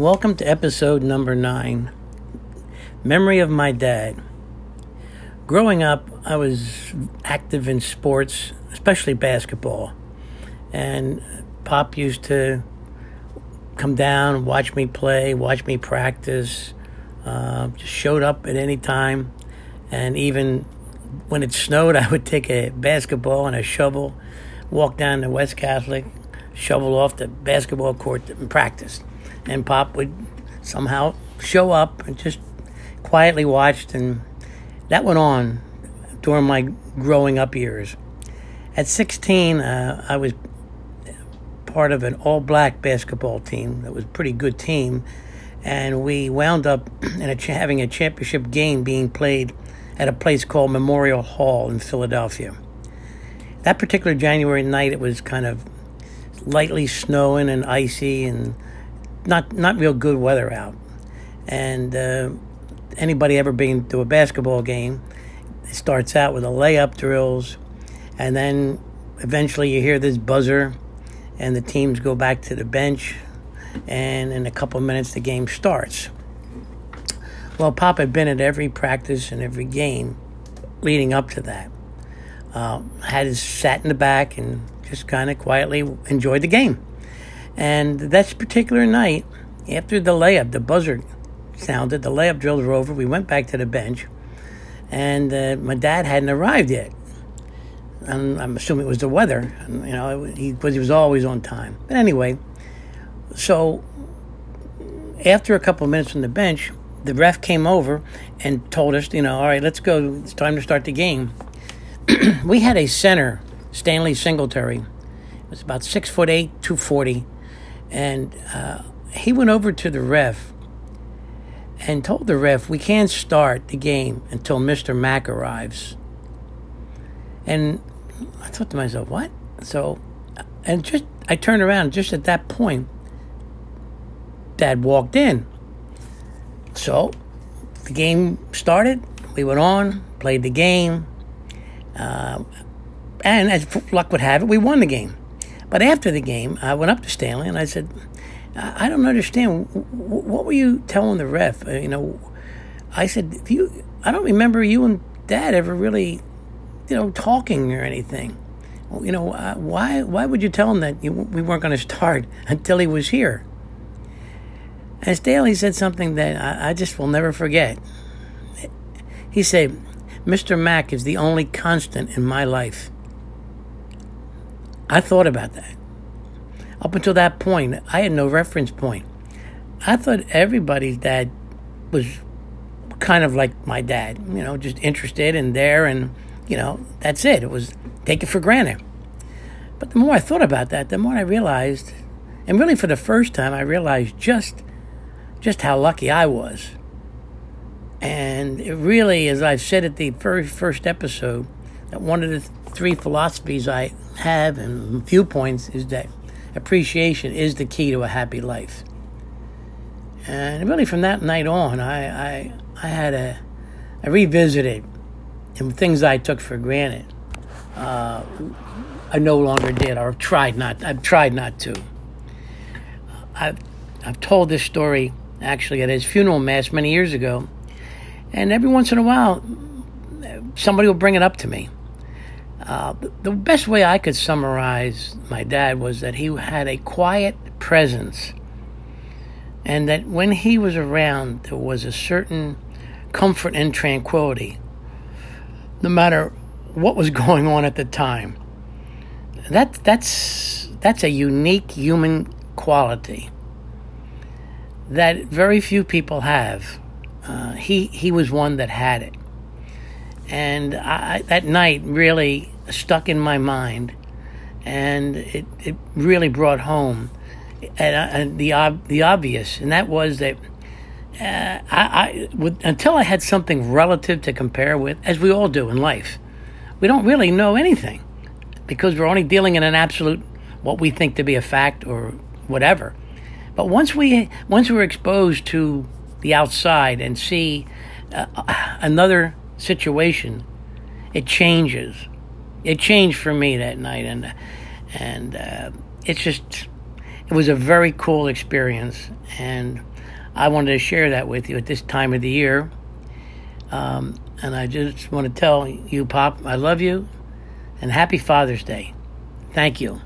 Welcome to episode number nine Memory of My Dad. Growing up, I was active in sports, especially basketball. And Pop used to come down, watch me play, watch me practice. Uh, just showed up at any time. And even when it snowed, I would take a basketball and a shovel, walk down to West Catholic, shovel off the basketball court and practice and Pop would somehow show up and just quietly watched, and that went on during my growing up years. At 16, uh, I was part of an all black basketball team that was a pretty good team, and we wound up in a, having a championship game being played at a place called Memorial Hall in Philadelphia. That particular January night, it was kind of lightly snowing and icy, and not not real good weather out. And uh, anybody ever been to a basketball game, it starts out with a layup drills, and then eventually you hear this buzzer, and the teams go back to the bench, and in a couple of minutes the game starts. Well, Pop had been at every practice and every game leading up to that. Uh, had his sat in the back and just kind of quietly enjoyed the game. And that particular night, after the layup, the buzzer sounded, the layup drills were over. We went back to the bench, and uh, my dad hadn't arrived yet. And I'm assuming it was the weather, you know, he, because he was always on time. But anyway, so after a couple of minutes on the bench, the ref came over and told us, you know, all right, let's go. It's time to start the game. we had a center, Stanley Singletary. It was about six foot eight, two forty and uh, he went over to the ref and told the ref, We can't start the game until Mr. Mack arrives. And I thought to myself, What? So, and just, I turned around just at that point, Dad walked in. So, the game started. We went on, played the game. Uh, and as luck would have it, we won the game. But after the game, I went up to Stanley and I said, I don't understand. What were you telling the ref? Uh, you know, I said, you, I don't remember you and Dad ever really, you know, talking or anything. You know, uh, why why would you tell him that you, we weren't going to start until he was here? And Stanley said something that I, I just will never forget. He said, Mr. Mack is the only constant in my life. I thought about that. Up until that point, I had no reference point. I thought everybody's dad was kind of like my dad, you know, just interested and there, and, you know, that's it. It was take it for granted. But the more I thought about that, the more I realized, and really for the first time, I realized just just how lucky I was. And it really, as I've said at the very first episode, that one of the three philosophies I have and viewpoints is that appreciation is the key to a happy life. And really, from that night on, I I, I had a I revisited and things I took for granted. Uh, I no longer did, or tried not. I've tried not to. I've I've told this story actually at his funeral mass many years ago, and every once in a while, somebody will bring it up to me. Uh, the best way I could summarize my dad was that he had a quiet presence, and that when he was around, there was a certain comfort and tranquility, no matter what was going on at the time. That that's that's a unique human quality that very few people have. Uh, he he was one that had it, and I, that night really stuck in my mind, and it, it really brought home and, the ob- the obvious, and that was that uh, I, I with, until I had something relative to compare with, as we all do in life, we don't really know anything because we're only dealing in an absolute what we think to be a fact or whatever. But once we once we're exposed to the outside and see uh, another situation, it changes it changed for me that night, and and uh, it's just it was a very cool experience, and I wanted to share that with you at this time of the year. Um, and I just want to tell you, Pop, I love you, and happy Father's Day. Thank you.